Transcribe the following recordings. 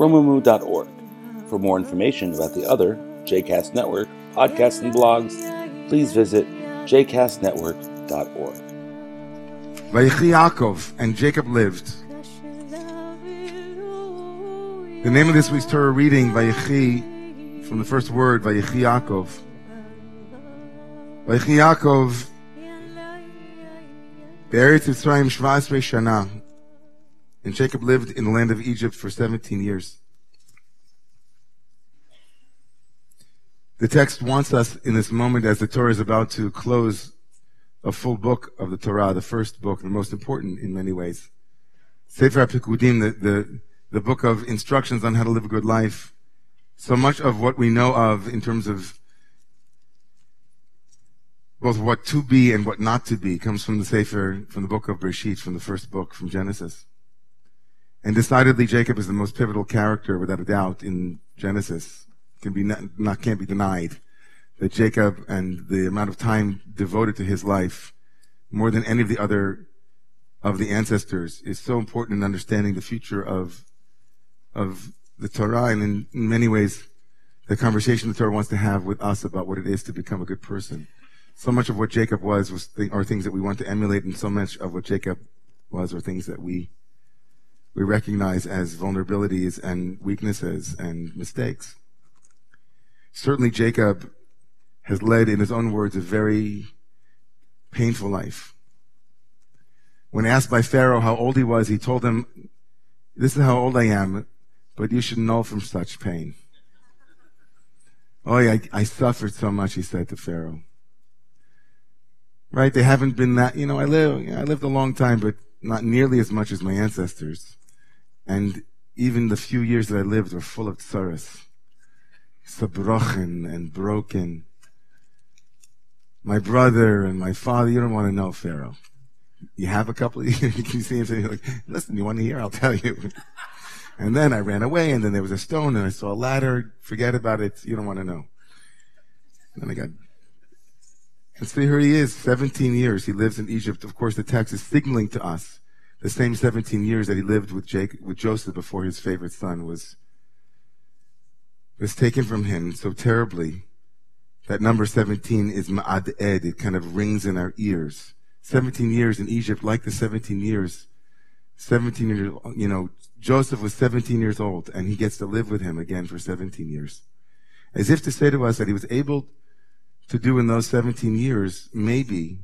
romemu.org. For more information about the other JCast Network podcasts and blogs, please visit jcastnetwork.org. Vayechi Yaakov, and Jacob lived. The name of this week's Torah reading, Vayechi, from the first word, Vayechi Yaakov. Vayechi Yaakov, Be'eretz Yisrael Shvasrei Shana. And Jacob lived in the land of Egypt for 17 years. The text wants us in this moment as the Torah is about to close a full book of the Torah, the first book, the most important in many ways. Sefer HaPikudim, the, the, the book of instructions on how to live a good life. So much of what we know of in terms of both what to be and what not to be comes from the Sefer, from the book of Bereshit, from the first book, from Genesis. And decidedly, Jacob is the most pivotal character, without a doubt, in Genesis. Can be not, not can't be denied that Jacob and the amount of time devoted to his life, more than any of the other of the ancestors, is so important in understanding the future of of the Torah, and in, in many ways, the conversation the Torah wants to have with us about what it is to become a good person. So much of what Jacob was was th- are things that we want to emulate, and so much of what Jacob was are things that we we recognize as vulnerabilities and weaknesses and mistakes. Certainly, Jacob has led, in his own words, a very painful life. When asked by Pharaoh how old he was, he told him, This is how old I am, but you should know from such pain. Oh, I, I suffered so much, he said to Pharaoh. Right? They haven't been that, you know, I live, I lived a long time, but not nearly as much as my ancestors. And even the few years that I lived were full of tsaras. Sabrochen and broken. My brother and my father, you don't want to know Pharaoh. You have a couple of, you can see him saying, like, listen, you want to hear? I'll tell you. And then I ran away and then there was a stone and I saw a ladder. Forget about it. You don't want to know. And then I got, and so here he is, 17 years. He lives in Egypt. Of course, the text is signaling to us the same 17 years that he lived with Jake, with Joseph before his favorite son was, was taken from him so terribly that number 17 is ma'ad ed. It kind of rings in our ears. 17 years in Egypt, like the 17 years, 17 years, you know, Joseph was 17 years old and he gets to live with him again for 17 years. As if to say to us that he was able to do in those 17 years, maybe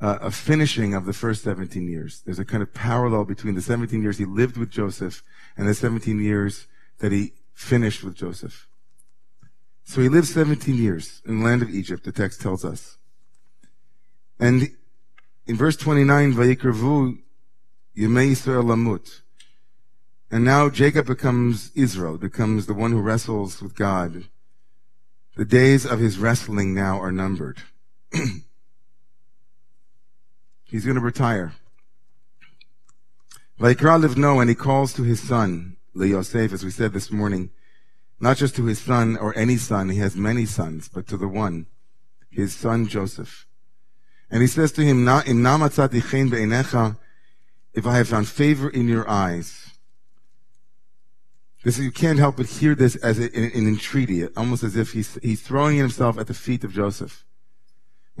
uh, a finishing of the first 17 years. There's a kind of parallel between the 17 years he lived with Joseph and the 17 years that he finished with Joseph. So he lived 17 years in the land of Egypt, the text tells us. And in verse 29, Vayikravu Yemei Yisrael Lamut. And now Jacob becomes Israel, becomes the one who wrestles with God. The days of his wrestling now are numbered. He's going to retire. Vaikra Livno, and he calls to his son, Yosef, as we said this morning, not just to his son or any son, he has many sons, but to the one, his son Joseph. And he says to him, if I have found favor in your eyes. This you can't help but hear this as an entreaty, almost as if he's, he's throwing himself at the feet of Joseph.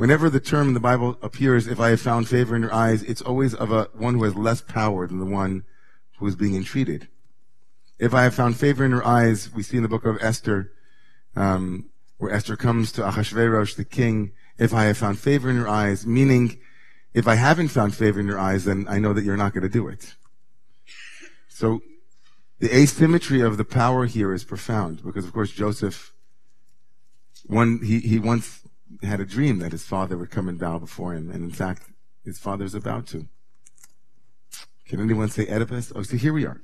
Whenever the term in the Bible appears, if I have found favor in your eyes, it's always of a one who has less power than the one who is being entreated. If I have found favor in your eyes, we see in the book of Esther, um, where Esther comes to Ahasuerus, the king. If I have found favor in your eyes, meaning, if I haven't found favor in your eyes, then I know that you're not going to do it. So, the asymmetry of the power here is profound because, of course, Joseph, one he he once had a dream that his father would come and bow before him, and in fact, his father's about to. Can anyone say Oedipus? Oh, see, here we are.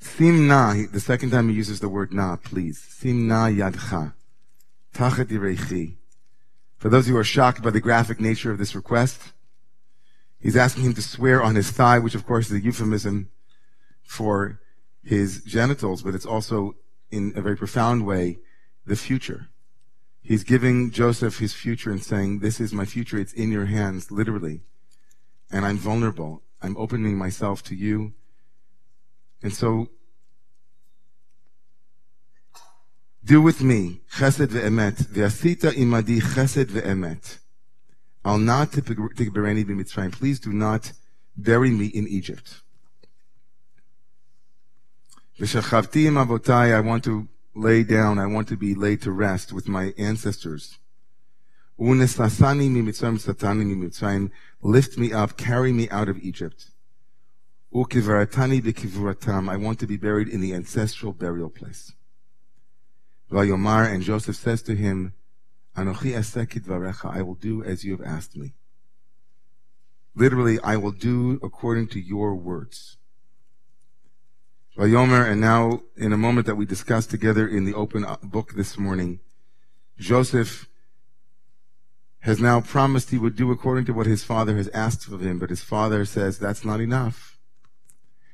Simna, the second time he uses the word na, please. Simna yadcha. Tachat. For those who are shocked by the graphic nature of this request, he's asking him to swear on his thigh, which of course is a euphemism for his genitals, but it's also in a very profound way the future. He's giving Joseph his future and saying, this is my future. It's in your hands, literally. And I'm vulnerable. I'm opening myself to you. And so, do with me chesed ve'emet. Ve'asita imadi chesed ve'emet. Al na tikbereni b'mitzrayim. Please do not bury me in Egypt. V'shachavti im. I want to lay down. I want to be laid to rest with my ancestors. Lift me up, carry me out of Egypt. I want to be buried in the ancestral burial place. Vayomar, and Joseph says to him, Anochi varecha. I will do as you have asked me. Literally, I will do according to your words. Vayomer, and now in a moment that we discussed together in the open uh, book this morning, Joseph has now promised he would do according to what his father has asked of him, but his father says that's not enough.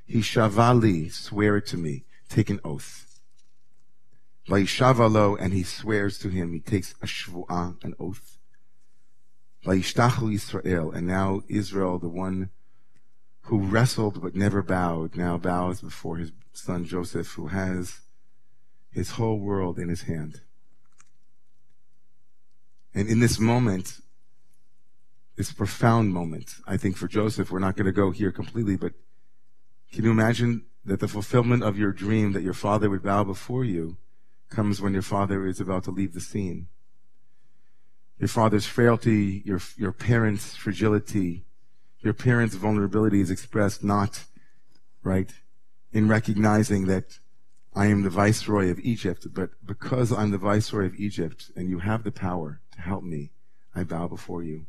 He shavali, swear it to me, take an oath. Vaishavalo, and he swears to him, he takes a shvu'ah, an oath. Vaishtachu Israel, and now Israel, the one who wrestled but never bowed, now bows before his son Joseph, who has his whole world in his hand. And in this moment, this profound moment, I think for Joseph, we're not going to go here completely, but can you imagine that the fulfillment of your dream that your father would bow before you comes when your father is about to leave the scene? Your father's frailty, your, your parents' fragility, your parents' vulnerability is expressed not, right, in recognizing that I am the viceroy of Egypt, but because I'm the viceroy of Egypt and you have the power to help me, I bow before you.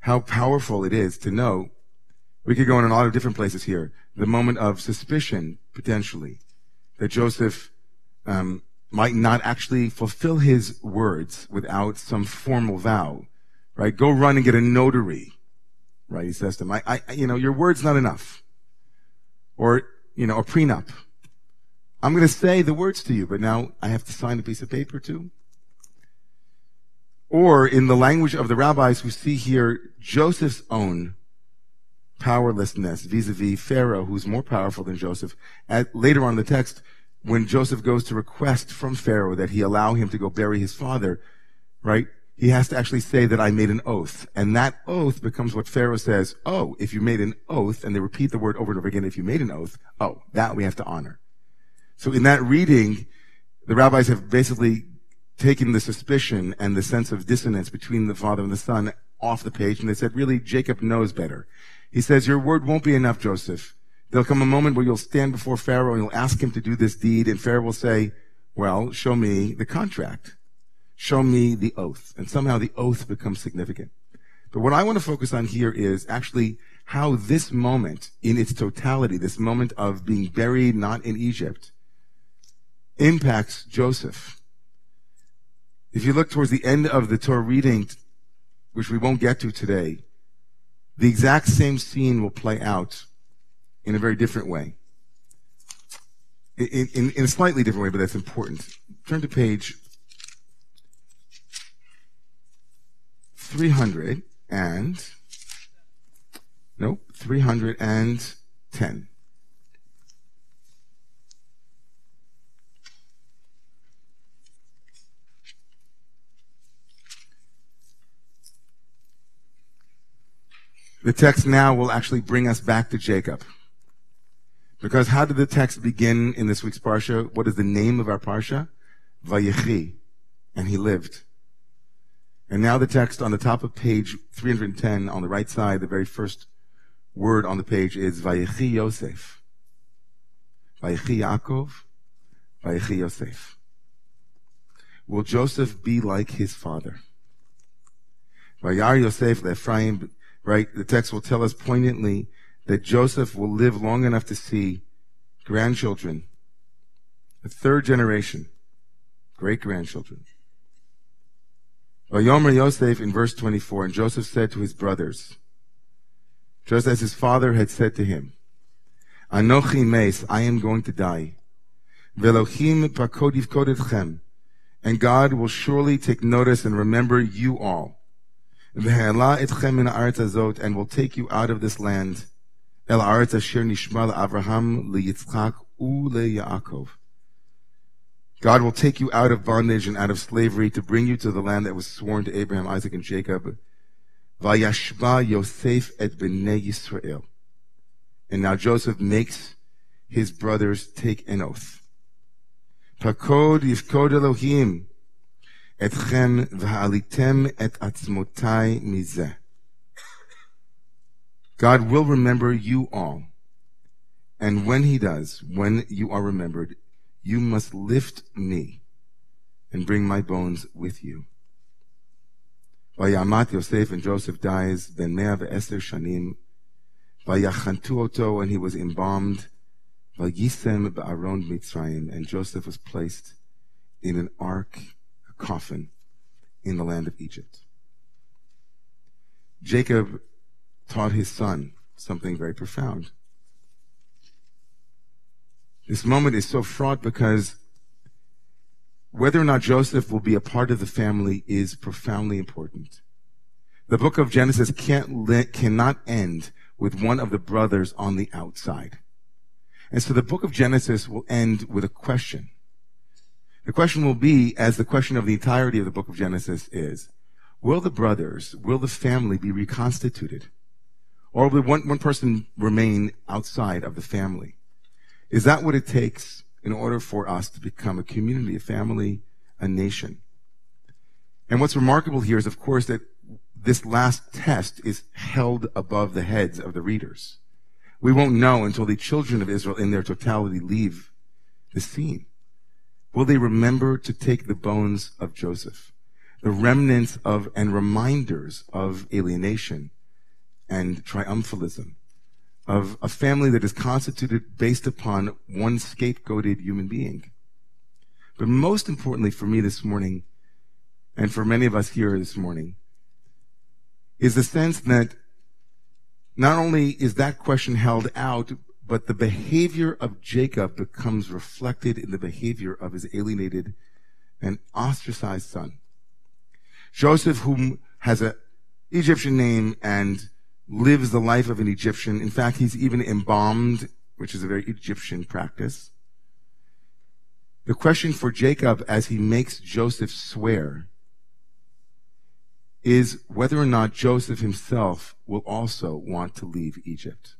How powerful it is to know we could go in a lot of different places here. The moment of suspicion, potentially, that Joseph um, might not actually fulfill his words without some formal vow, right? Go run and get a notary, right? He says to him, I, I, you know, your word's not enough. Or you know, a prenup. I'm going to say the words to you, but now I have to sign a piece of paper too. Or in the language of the rabbis we see here Joseph's own powerlessness vis-a-vis Pharaoh, who's more powerful than Joseph. At, later on in the text, when Joseph goes to request from Pharaoh that he allow him to go bury his father, right? He has to actually say that I made an oath. And that oath becomes what Pharaoh says, oh, if you made an oath, and they repeat the word over and over again, if you made an oath, oh, that we have to honor. So in that reading, the rabbis have basically taken the suspicion and the sense of dissonance between the father and the son off the page, and they said, really, Jacob knows better. He says, your word won't be enough, Joseph. There'll come a moment where you'll stand before Pharaoh and you'll ask him to do this deed, and Pharaoh will say, well, show me the contract show me the oath. And somehow the oath becomes significant. But what I want to focus on here is actually how this moment in its totality, this moment of being buried not in Egypt, impacts Joseph. If you look towards the end of the Torah reading, which we won't get to today, the exact same scene will play out in a very different way. In, in, in a slightly different way, but that's important. Turn to page 300 and, nope, 310. The text now will actually bring us back to Jacob. Because how did the text begin in this week's Parsha? What is the name of our Parsha? Vayechi. And he lived. And now the text on the top of page 310 on the right side, the very first word on the page is Vayechi Yosef. Vayechi Yaakov. Vayechi Yosef. Will Joseph be like his father? Vayar Yosef right? The text will tell us poignantly that Joseph will live long enough to see grandchildren, a third generation, great grandchildren. Vayomer Yosef in verse 24, and Joseph said to his brothers, just as his father had said to him, Anochi meis, I am going to die. Velohim pakodiv kodetchem, and God will surely take notice and remember you all. Ve'ela etchem in azot, and will take you out of this land. El aretz asher nishma Avraham liyitzchak u Yaakov. God will take you out of bondage and out of slavery to bring you to the land that was sworn to Abraham, Isaac, and Jacob. Vayashba Yosef et bnei Yisrael. And now Joseph makes his brothers take an oath. Pakod yifkod Elohim etchem v'halitem et atzmotai mizeh. God will remember you all. And when he does, when you are remembered, you must lift me and bring my bones with you. Vayamat Yosef and Joseph dies, ben mea ve'eser shanim. Vayachantu oto, and he was embalmed. Vayisem ba'aron Mitzrayim, and Joseph was placed in an ark, a coffin, in the land of Egypt. Jacob taught his son something very profound. This moment is so fraught because whether or not Joseph will be a part of the family is profoundly important. The book of Genesis can't, cannot end with one of the brothers on the outside. And so the book of Genesis will end with a question. The question will be, as the question of the entirety of the book of Genesis is, will the brothers, will the family be reconstituted? Or will one, one person remain outside of the family? Is that what it takes in order for us to become a community, a family, a nation? And what's remarkable here is, of course, that this last test is held above the heads of the readers. We won't know until the children of Israel in their totality leave the scene. Will they remember to take the bones of Joseph, the remnants of and reminders of alienation and triumphalism, of a family that is constituted based upon one scapegoated human being. But most importantly for me this morning, and for many of us here this morning, is the sense that not only is that question held out, but the behavior of Jacob becomes reflected in the behavior of his alienated and ostracized son. Joseph, whom has an Egyptian name and lives the life of an Egyptian. In fact, he's even embalmed, which is a very Egyptian practice. The question for Jacob as he makes Joseph swear is whether or not Joseph himself will also want to leave Egypt.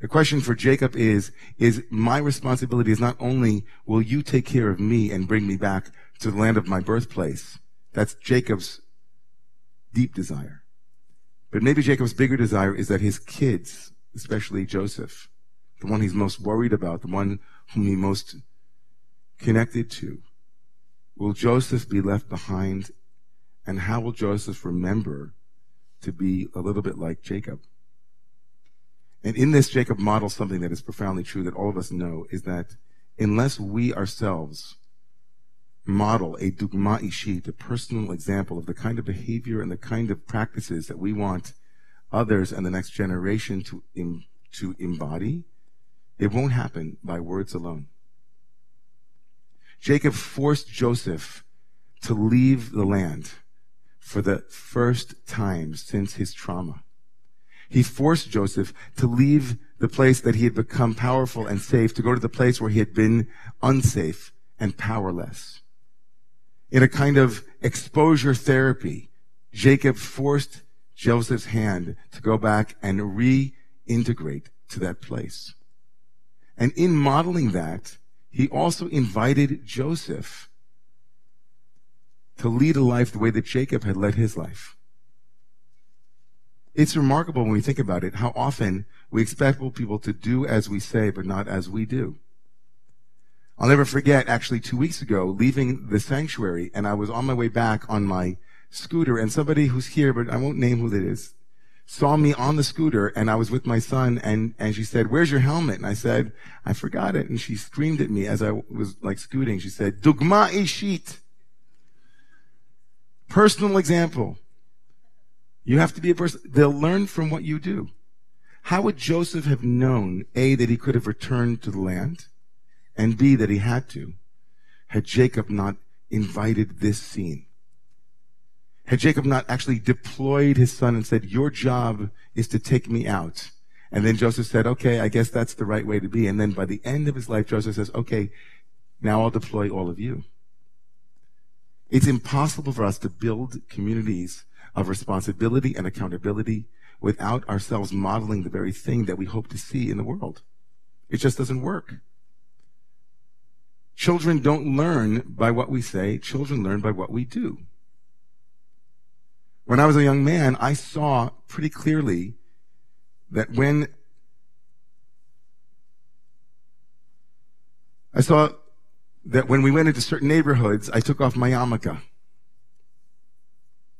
The question for Jacob is, is my responsibility is not only will you take care of me and bring me back to the land of my birthplace. That's Jacob's deep desire. But maybe Jacob's bigger desire is that his kids, especially Joseph, the one he's most worried about, the one whom he most connected to, will Joseph be left behind? And how will Joseph remember to be a little bit like Jacob? And in this, Jacob models something that is profoundly true that all of us know is that unless we ourselves model a dugma ishit, a personal example of the kind of behavior and the kind of practices that we want others and the next generation to, Im- to embody, it won't happen by words alone. Jacob forced Joseph to leave the land for the first time since his trauma. He forced Joseph to leave the place that he had become powerful and safe to go to the place where he had been unsafe and powerless in a kind of exposure therapy, Jacob forced Joseph's hand to go back and reintegrate to that place. And in modeling that, he also invited Joseph to lead a life the way that Jacob had led his life. It's remarkable when we think about it how often we expect people to do as we say, but not as we do. I'll never forget actually two weeks ago leaving the sanctuary and I was on my way back on my scooter and somebody who's here, but I won't name who it is, saw me on the scooter and I was with my son and, and she said, where's your helmet? And I said, I forgot it. And she screamed at me as I was like scooting. She said, Dugma ishit. Personal example. You have to be a person. They'll learn from what you do. How would Joseph have known, A, that he could have returned to the land, and B, that he had to, had Jacob not invited this scene? Had Jacob not actually deployed his son and said, your job is to take me out? And then Joseph said, okay, I guess that's the right way to be. And then by the end of his life, Joseph says, okay, now I'll deploy all of you. It's impossible for us to build communities of responsibility and accountability without ourselves modeling the very thing that we hope to see in the world. It just doesn't work. Children don't learn by what we say. Children learn by what we do. When I was a young man, I saw pretty clearly that when I saw that when we went into certain neighborhoods, I took off my yarmulke.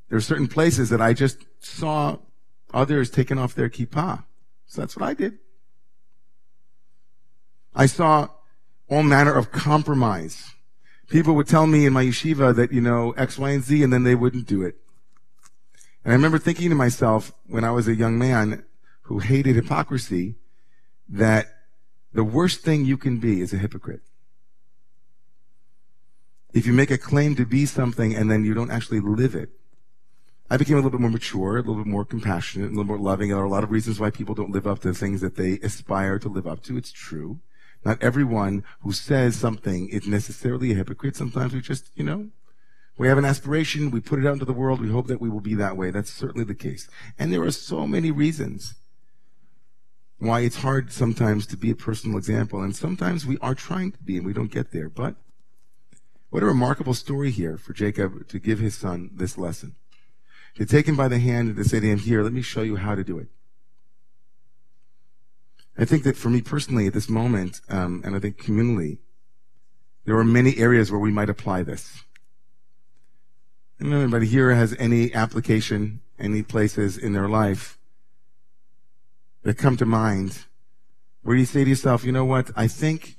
There were certain places that I just saw others taking off their kippah. So that's what I did. I saw all manner of compromise. People would tell me in my yeshiva that, you know, X, Y, and Z, and then they wouldn't do it. And I remember thinking to myself when I was a young man who hated hypocrisy that the worst thing you can be is a hypocrite. If you make a claim to be something and then you don't actually live it. I became a little bit more mature, a little bit more compassionate, a little more loving. There are a lot of reasons why people don't live up to the things that they aspire to live up to. It's true. Not everyone who says something is necessarily a hypocrite. Sometimes we just, you know, we have an aspiration, we put it out into the world, we hope that we will be that way. That's certainly the case. And there are so many reasons why it's hard sometimes to be a personal example. And sometimes we are trying to be and we don't get there. But what a remarkable story here for Jacob to give his son this lesson. To take him by the hand and to say to him, here, let me show you how to do it. I think that for me personally at this moment, um, and I think communally, there are many areas where we might apply this. And if anybody here has any application, any places in their life that come to mind where you say to yourself, you know what, I think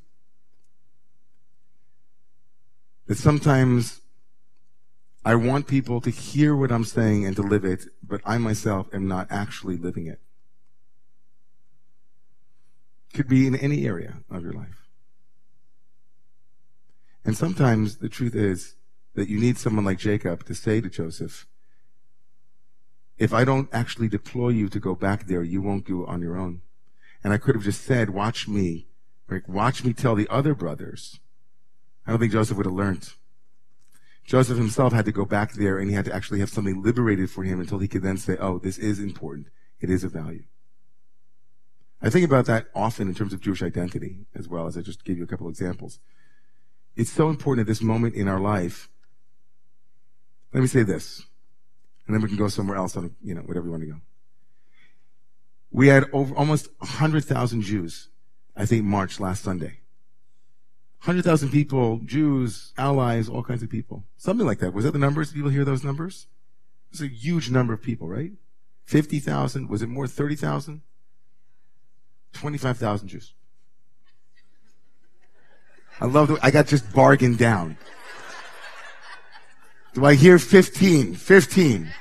that sometimes I want people to hear what I'm saying and to live it, but I myself am not actually living it. Could be in any area of your life. And sometimes the truth is that you need someone like Jacob to say to Joseph, if I don't actually deploy you to go back there, you won't go on your own. And I could have just said, watch me, like, watch me tell the other brothers I don't think Joseph would have learned. Joseph himself had to go back there and he had to actually have something liberated for him until he could then say, oh, this is important. It is of value. I think about that often in terms of Jewish identity as well as I just gave you a couple examples. It's so important at this moment in our life. Let me say this, and then we can go somewhere else on, you know, whatever you want to go. We had over almost 100,000 Jews, I think, March last Sunday. 100,000 people, Jews, allies, all kinds of people. Something like that. Was that the numbers? Did people hear those numbers? It's a huge number of people, right? 50,000. Was it more? 30,000? 25,000 Jews. I love that. I got just bargained down. Do I hear 15? 15.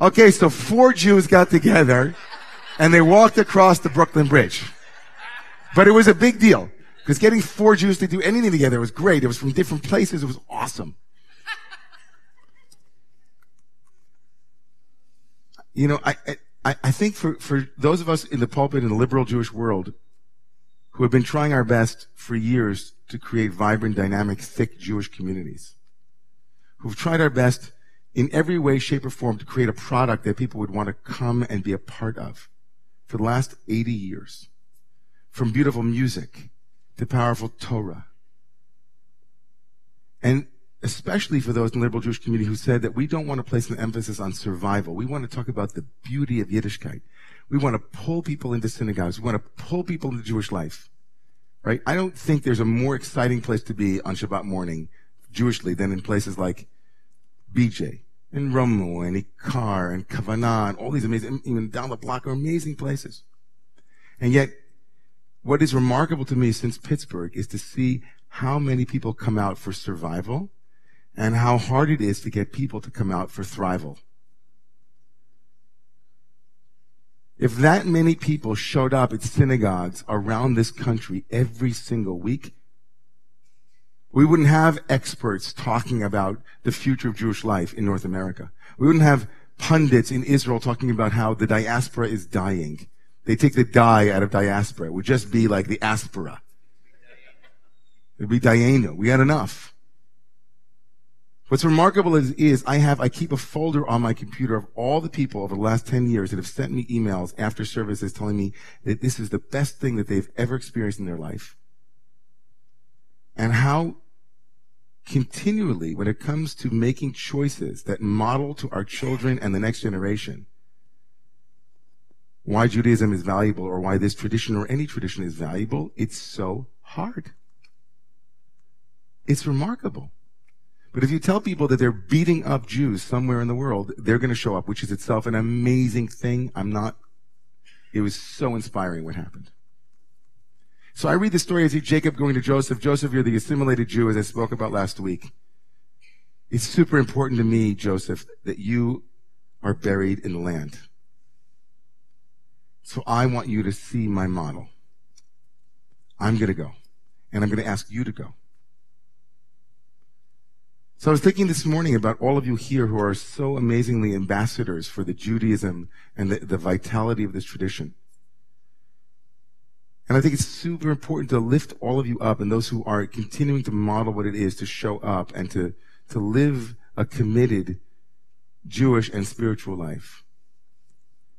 Okay, so four Jews got together and they walked across the Brooklyn Bridge. But it was a big deal. Because getting four Jews to do anything together was great. It was from different places. It was awesome. you know, I, I, I think for, for those of us in the pulpit in the liberal Jewish world who have been trying our best for years to create vibrant, dynamic, thick Jewish communities, who've tried our best in every way, shape, or form to create a product that people would want to come and be a part of for the last 80 years. From beautiful music to powerful Torah. And especially for those in the liberal Jewish community who said that we don't want to place an emphasis on survival. We want to talk about the beauty of Yiddishkeit. We want to pull people into synagogues. We want to pull people into Jewish life. Right? I don't think there's a more exciting place to be on Shabbat morning, Jewishly, than in places like BJ and Romo and Ikar and Kavanah and all these amazing, even down the block are amazing places. And yet, what is remarkable to me since Pittsburgh is to see how many people come out for survival and how hard it is to get people to come out for thrival. If that many people showed up at synagogues around this country every single week, we wouldn't have experts talking about the future of Jewish life in North America. We wouldn't have pundits in Israel talking about how the diaspora is dying. They take the die out of diaspora. It would just be like the aspera. It'd be Diana. We had enough. What's remarkable is, is I have, I keep a folder on my computer of all the people over the last 10 years that have sent me emails after services telling me that this is the best thing that they've ever experienced in their life. And how continually, when it comes to making choices that model to our children and the next generation, why Judaism is valuable or why this tradition or any tradition is valuable, it's so hard. It's remarkable. But if you tell people that they're beating up Jews somewhere in the world, they're going to show up, which is itself an amazing thing. I'm not, it was so inspiring what happened. So I read the story of Jacob going to Joseph. Joseph, you're the assimilated Jew, as I spoke about last week. It's super important to me, Joseph, that you are buried in the land. So I want you to see my model. I'm going to go. And I'm going to ask you to go. So I was thinking this morning about all of you here who are so amazingly ambassadors for the Judaism and the, the vitality of this tradition. And I think it's super important to lift all of you up and those who are continuing to model what it is to show up and to, to live a committed Jewish and spiritual life.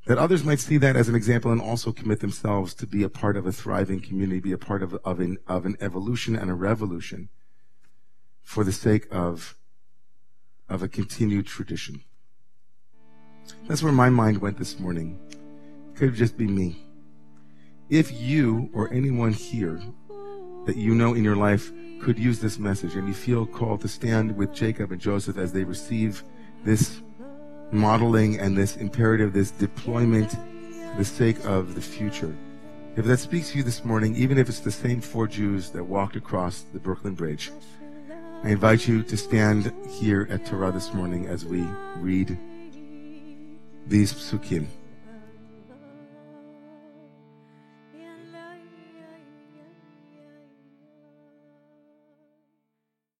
That others might see that as an example and also commit themselves to be a part of a thriving community, be a part of, of, an, of an evolution and a revolution for the sake of, of a continued tradition. That's where my mind went this morning. It could just be me. If you or anyone here that you know in your life could use this message and you feel called to stand with Jacob and Joseph as they receive this modeling and this imperative, this deployment for the sake of the future. If that speaks to you this morning, even if it's the same four Jews that walked across the Brooklyn Bridge, I invite you to stand here at Torah this morning as we read these psukim.